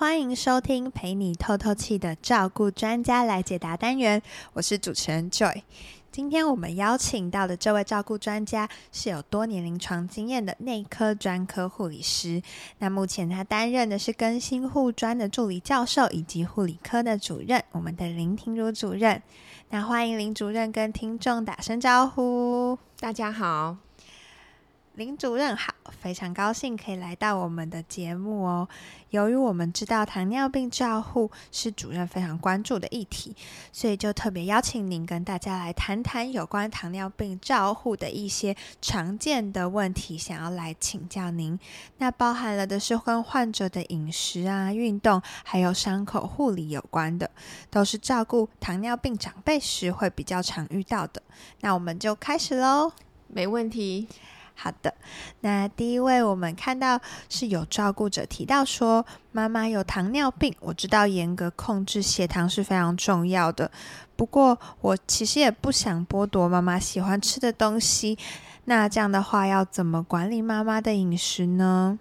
欢迎收听陪你透透气的照顾专家来解答单元，我是主持人 Joy。今天我们邀请到的这位照顾专家是有多年临床经验的内科专科护理师。那目前他担任的是更新护专的助理教授以及护理科的主任，我们的林婷如主任。那欢迎林主任跟听众打声招呼。大家好。林主任好，非常高兴可以来到我们的节目哦。由于我们知道糖尿病照护是主任非常关注的议题，所以就特别邀请您跟大家来谈谈有关糖尿病照护的一些常见的问题，想要来请教您。那包含了的是跟患者的饮食啊、运动，还有伤口护理有关的，都是照顾糖尿病长辈时会比较常遇到的。那我们就开始喽，没问题。好的，那第一位我们看到是有照顾者提到说，妈妈有糖尿病，我知道严格控制血糖是非常重要的。不过我其实也不想剥夺妈妈喜欢吃的东西，那这样的话要怎么管理妈妈的饮食呢？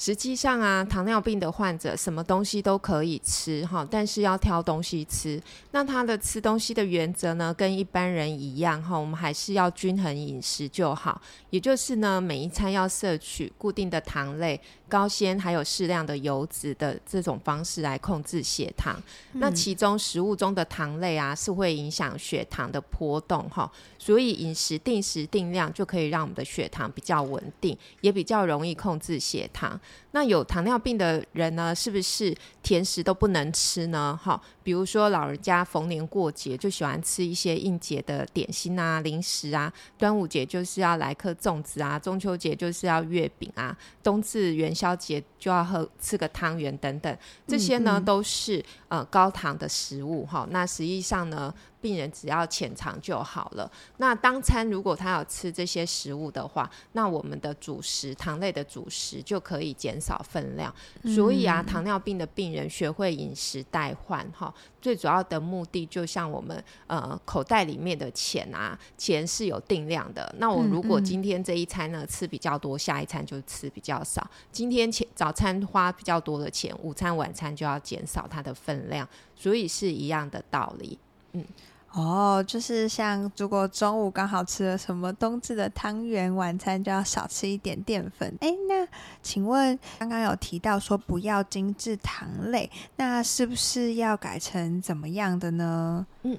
实际上啊，糖尿病的患者什么东西都可以吃哈，但是要挑东西吃。那他的吃东西的原则呢，跟一般人一样哈，我们还是要均衡饮食就好。也就是呢，每一餐要摄取固定的糖类。高纤还有适量的油脂的这种方式来控制血糖，嗯、那其中食物中的糖类啊是会影响血糖的波动哈，所以饮食定时定量就可以让我们的血糖比较稳定，也比较容易控制血糖。那有糖尿病的人呢，是不是甜食都不能吃呢？哈，比如说老人家逢年过节就喜欢吃一些应节的点心啊、零食啊，端午节就是要来颗粽子啊，中秋节就是要月饼啊，冬至元宵节就要喝吃个汤圆等等，这些呢嗯嗯都是呃高糖的食物哈。那实际上呢，病人只要浅尝就好了。那当餐如果他要吃这些食物的话，那我们的主食糖类的主食就可以减少分量。所以啊，糖尿病的病人学会饮食代换哈，最主要的目的就像我们呃口袋里面的钱啊，钱是有定量的。那我如果今天这一餐呢吃比较多，下一餐就吃比较少。今天前早餐花比较多的钱，午餐晚餐就要减少它的分量，所以是一样的道理。嗯。哦，就是像如果中午刚好吃了什么冬至的汤圆，晚餐就要少吃一点淀粉。哎，那请问刚刚有提到说不要精致糖类，那是不是要改成怎么样的呢？嗯。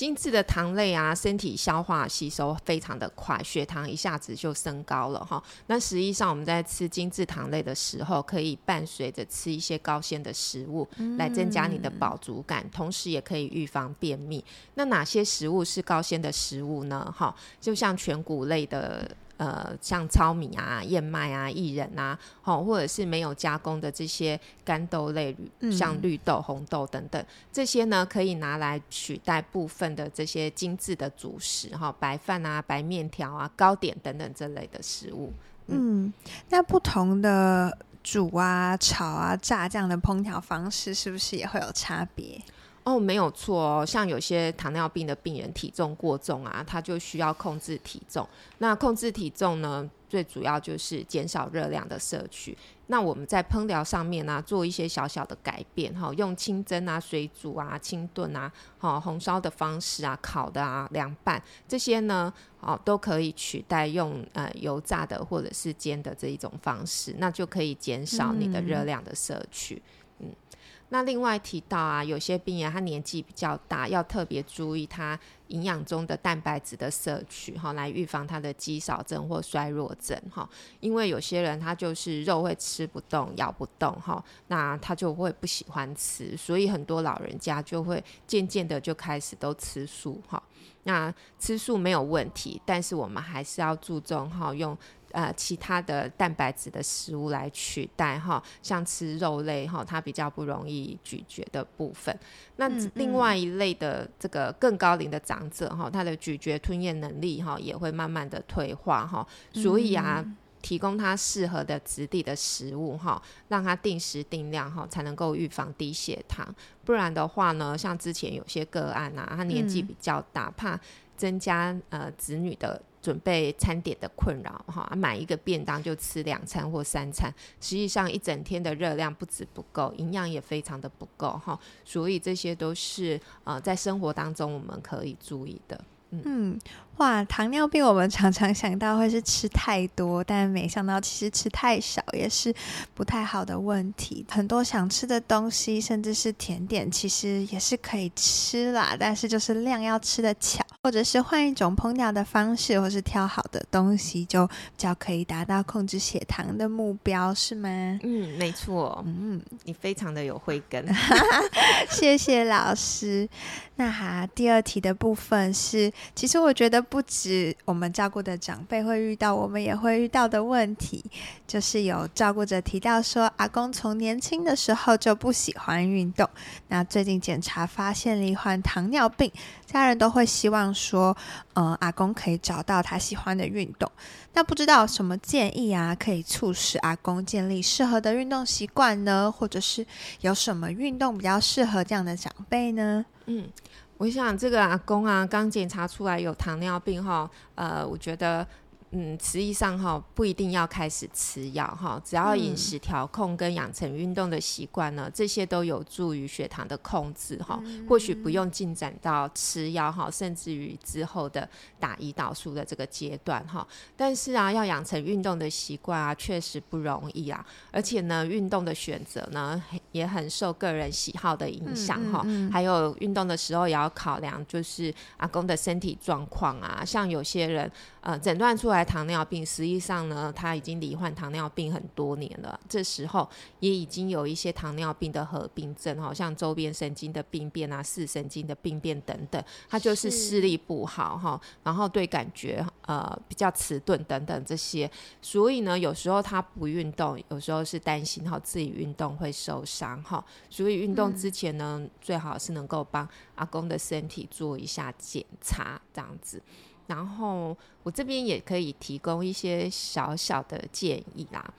精致的糖类啊，身体消化吸收非常的快，血糖一下子就升高了哈。那实际上我们在吃精致糖类的时候，可以伴随着吃一些高纤的食物，来增加你的饱足感，嗯、同时也可以预防便秘。那哪些食物是高纤的食物呢？哈，就像全谷类的。呃，像糙米啊、燕麦啊、薏仁啊，好，或者是没有加工的这些干豆类，像绿豆、红豆等等，嗯、这些呢可以拿来取代部分的这些精致的主食，哈，白饭啊、白面条啊、糕点等等这类的食物。嗯，嗯，那不同的煮啊、炒啊、炸这样的烹调方式，是不是也会有差别？哦，没有错哦，像有些糖尿病的病人体重过重啊，他就需要控制体重。那控制体重呢，最主要就是减少热量的摄取。那我们在烹调上面呢，做一些小小的改变哈，用清蒸啊、水煮啊、清炖啊、哈红烧的方式啊、烤的啊、凉拌这些呢，哦都可以取代用呃油炸的或者是煎的这一种方式，那就可以减少你的热量的摄取。嗯。嗯那另外提到啊，有些病人他年纪比较大，要特别注意他营养中的蛋白质的摄取，哈，来预防他的肌少症或衰弱症，哈。因为有些人他就是肉会吃不动、咬不动，哈，那他就会不喜欢吃，所以很多老人家就会渐渐的就开始都吃素，哈。那吃素没有问题，但是我们还是要注重哈用。呃，其他的蛋白质的食物来取代哈，像吃肉类哈，它比较不容易咀嚼的部分。那另外一类的这个更高龄的长者哈，他的咀嚼吞咽能力哈也会慢慢的退化哈，所以啊，提供他适合的质地的食物哈，让他定时定量哈，才能够预防低血糖。不然的话呢，像之前有些个案啊，他年纪比较大，怕增加呃子女的。准备餐点的困扰哈，买一个便当就吃两餐或三餐，实际上一整天的热量不止不够，营养也非常的不够哈，所以这些都是呃在生活当中我们可以注意的。嗯，哇，糖尿病我们常常想到会是吃太多，但没想到其实吃太少也是不太好的问题。很多想吃的东西，甚至是甜点，其实也是可以吃啦，但是就是量要吃的巧。或者是换一种烹调的方式，或是挑好的东西，就比较可以达到控制血糖的目标，是吗？嗯，没错。嗯，你非常的有慧根，谢谢老师。那哈，第二题的部分是，其实我觉得不止我们照顾的长辈会遇到，我们也会遇到的问题，就是有照顾者提到说，阿公从年轻的时候就不喜欢运动，那最近检查发现罹患糖尿病，家人都会希望。说，嗯，阿公可以找到他喜欢的运动，那不知道什么建议啊，可以促使阿公建立适合的运动习惯呢？或者是有什么运动比较适合这样的长辈呢？嗯，我想这个阿公啊，刚检查出来有糖尿病哈，呃，我觉得。嗯，实际上哈不一定要开始吃药哈，只要饮食调控跟养成运动的习惯呢，这些都有助于血糖的控制哈。或许不用进展到吃药哈，甚至于之后的打胰岛素的这个阶段哈。但是啊，要养成运动的习惯啊，确实不容易啊。而且呢，运动的选择呢，也很受个人喜好的影响哈。还有运动的时候也要考量，就是阿公的身体状况啊。像有些人呃诊断出来。糖尿病实际上呢，他已经罹患糖尿病很多年了。这时候也已经有一些糖尿病的合并症，好像周边神经的病变啊、视神经的病变等等，他就是视力不好哈，然后对感觉呃比较迟钝等等这些。所以呢，有时候他不运动，有时候是担心哈自己运动会受伤哈。所以运动之前呢，嗯、最好是能够帮阿公的身体做一下检查，这样子。然后我这边也可以提供一些小小的建议啦，嗯，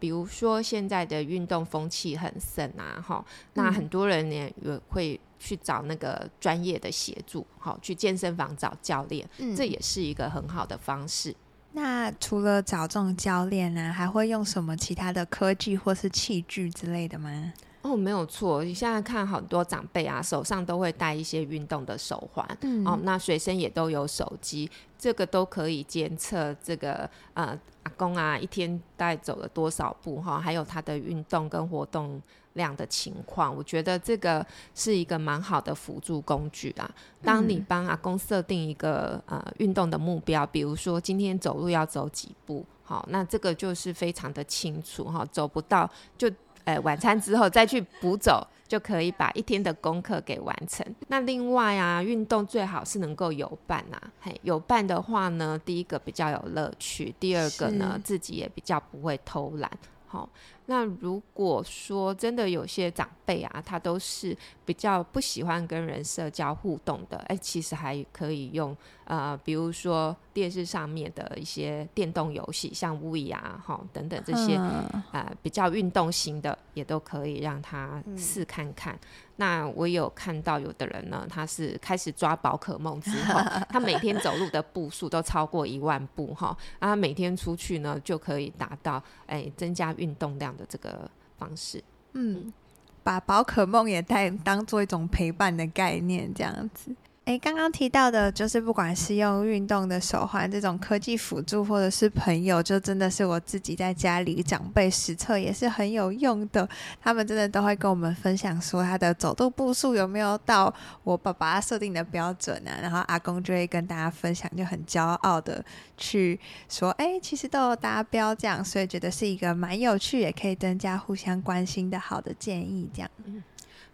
比如说现在的运动风气很盛啊，哈，那很多人呢也会去找那个专业的协助，好，去健身房找教练，嗯，这也是一个很好的方式。那除了找这种教练呢，还会用什么其他的科技或是器具之类的吗？哦，没有错。你现在看很多长辈啊，手上都会带一些运动的手环，嗯，哦，那随身也都有手机，这个都可以监测这个呃阿公啊一天带走了多少步哈，还有他的运动跟活动量的情况。我觉得这个是一个蛮好的辅助工具啊。当你帮阿公设定一个呃运动的目标，比如说今天走路要走几步，好，那这个就是非常的清楚哈，走不到就。呃，晚餐之后再去补走，就可以把一天的功课给完成。那另外啊，运动最好是能够有伴呐、啊。嘿，有伴的话呢，第一个比较有乐趣，第二个呢，自己也比较不会偷懒。好，那如果说真的有些长辈啊，他都是比较不喜欢跟人社交互动的，哎、欸，其实还可以用呃，比如说电视上面的一些电动游戏，像 Wii 啊，哈等等这些啊、嗯呃，比较运动型的，也都可以让他试看看。嗯那我有看到有的人呢，他是开始抓宝可梦之后，他每天走路的步数都超过一万步哈，啊，每天出去呢就可以达到哎增加运动量的这个方式。嗯，把宝可梦也带当做一种陪伴的概念，这样子。诶，刚刚提到的，就是不管是用运动的手环这种科技辅助，或者是朋友，就真的是我自己在家里长辈实测也是很有用的。他们真的都会跟我们分享说，他的走路步数有没有到我爸爸设定的标准啊？然后阿公就会跟大家分享，就很骄傲的去说，诶，其实都有达标这样，所以觉得是一个蛮有趣，也可以增加互相关心的好的建议这样。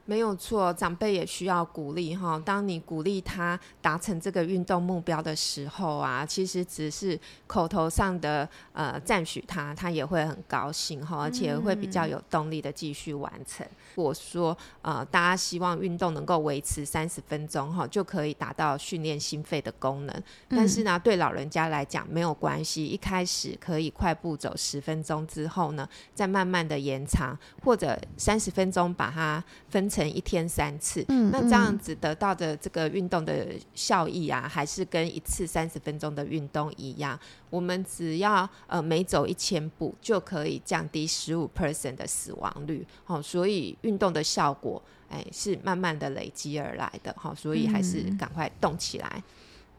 没有错，长辈也需要鼓励哈。当你鼓励他达成这个运动目标的时候啊，其实只是口头上的呃赞许他，他也会很高兴哈，而且会比较有动力的继续完成。如果说呃大家希望运动能够维持三十分钟哈，就可以达到训练心肺的功能。但是呢，对老人家来讲没有关系，一开始可以快步走十分钟之后呢，再慢慢的延长，或者三十分钟把它分成。一天三次。嗯，那这样子得到的这个运动的效益啊，还是跟一次三十分钟的运动一样。我们只要呃每走一千步，就可以降低十五 percent 的死亡率。好，所以运动的效果，哎，是慢慢的累积而来的。好，所以还是赶快动起来。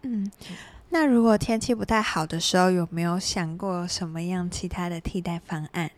嗯，那如果天气不太好的时候，有没有想过什么样其他的替代方案？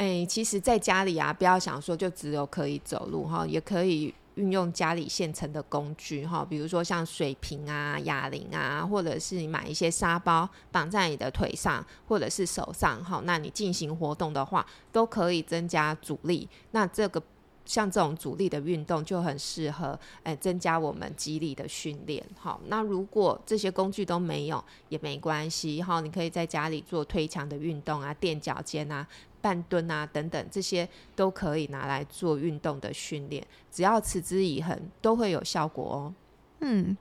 哎，其实在家里啊，不要想说就只有可以走路哈，也可以运用家里现成的工具哈，比如说像水瓶啊、哑铃啊，或者是你买一些沙包绑在你的腿上或者是手上哈，那你进行活动的话，都可以增加阻力。那这个。像这种阻力的运动就很适合，哎，增加我们肌力的训练。哈，那如果这些工具都没有也没关系，哈，你可以在家里做推墙的运动啊，垫脚尖啊，半蹲啊等等，这些都可以拿来做运动的训练。只要持之以恒，都会有效果哦。嗯，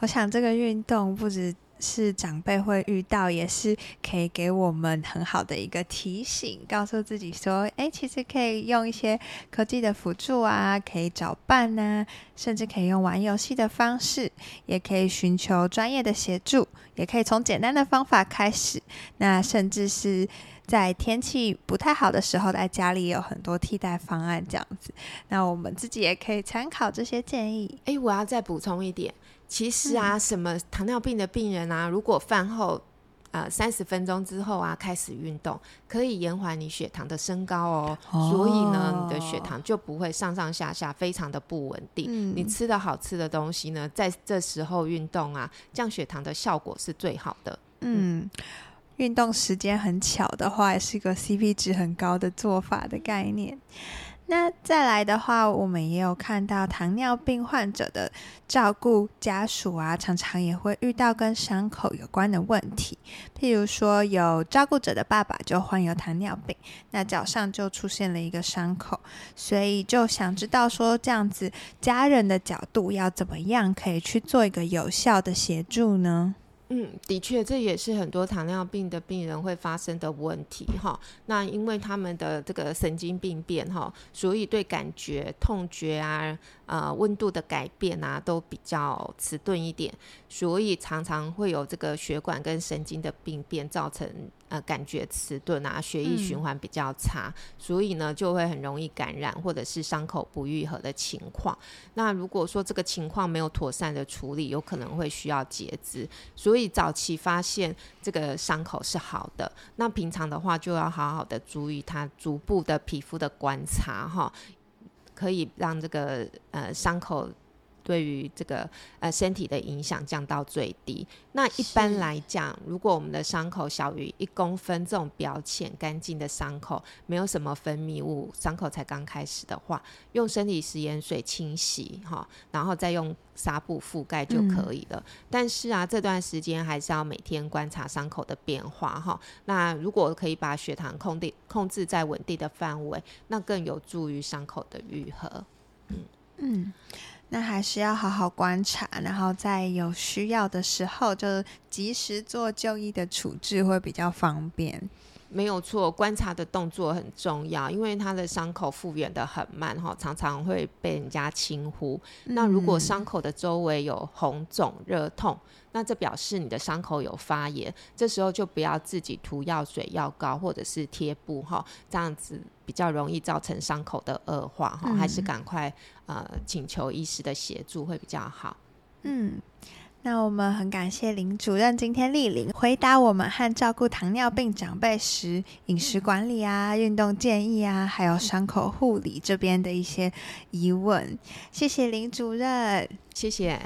我想这个运动不止。是长辈会遇到，也是可以给我们很好的一个提醒，告诉自己说：“哎，其实可以用一些科技的辅助啊，可以找伴啊，甚至可以用玩游戏的方式，也可以寻求专业的协助，也可以从简单的方法开始。那甚至是在天气不太好的时候，在家里也有很多替代方案，这样子。那我们自己也可以参考这些建议。哎，我要再补充一点。”其实啊，什么糖尿病的病人啊，如果饭后呃三十分钟之后啊开始运动，可以延缓你血糖的升高哦。哦，所以呢，你的血糖就不会上上下下非常的不稳定。嗯，你吃的好吃的东西呢，在这时候运动啊，降血糖的效果是最好的。嗯，运动时间很巧的话，也是一个 CP 值很高的做法的概念。那再来的话，我们也有看到糖尿病患者的照顾家属啊，常常也会遇到跟伤口有关的问题。譬如说，有照顾者的爸爸就患有糖尿病，那脚上就出现了一个伤口，所以就想知道说，这样子家人的角度要怎么样可以去做一个有效的协助呢？嗯，的确，这也是很多糖尿病的病人会发生的问题哈。那因为他们的这个神经病变哈，所以对感觉、痛觉啊、呃温度的改变啊，都比较迟钝一点，所以常常会有这个血管跟神经的病变，造成呃感觉迟钝啊，血液循环比较差，嗯、所以呢就会很容易感染或者是伤口不愈合的情况。那如果说这个情况没有妥善的处理，有可能会需要截肢，所以。所以早期发现这个伤口是好的，那平常的话就要好好的注意它足部的皮肤的观察哈，可以让这个呃伤口。对于这个呃身体的影响降到最低。那一般来讲，如果我们的伤口小于一公分，这种比较浅干净的伤口，没有什么分泌物，伤口才刚开始的话，用生理食盐水清洗哈，然后再用纱布覆盖就可以了。嗯。但是啊，这段时间还是要每天观察伤口的变化哈。那如果可以把血糖控定控制在稳定的范围，那更有助于伤口的愈合。嗯嗯。那还是要好好观察，然后在有需要的时候就及时做就医的处置，会比较方便。没有错，观察的动作很重要，因为他的伤口复原的很慢哈，常常会被人家轻忽。嗯。那如果伤口的周围有红肿、热痛，那这表示你的伤口有发炎，这时候就不要自己涂药水、药膏或者是贴布哈，这样子比较容易造成伤口的恶化哈，还是赶快呃请求医师的协助会比较好。嗯。那我们很感谢林主任今天莅临回答我们和照顾糖尿病长辈时饮食管理啊、运动建议啊，还有伤口护理这边的一些疑问。谢谢林主任，谢谢。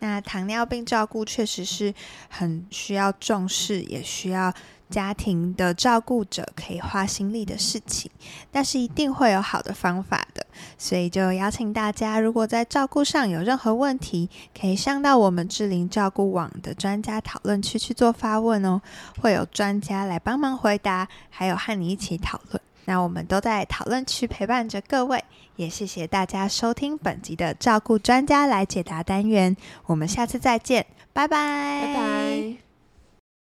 那糖尿病照顾确实是很需要重视，也需要。家庭的照顾者可以花心力的事情，但是一定会有好的方法的，所以就邀请大家，如果在照顾上有任何问题，可以上到我们智龄照顾网的专家讨论区去做发问哦，会有专家来帮忙回答，还有和你一起讨论。那我们都在讨论区陪伴着各位，也谢谢大家收听本集的照顾专家来解答单元，我们下次再见，拜拜，拜拜。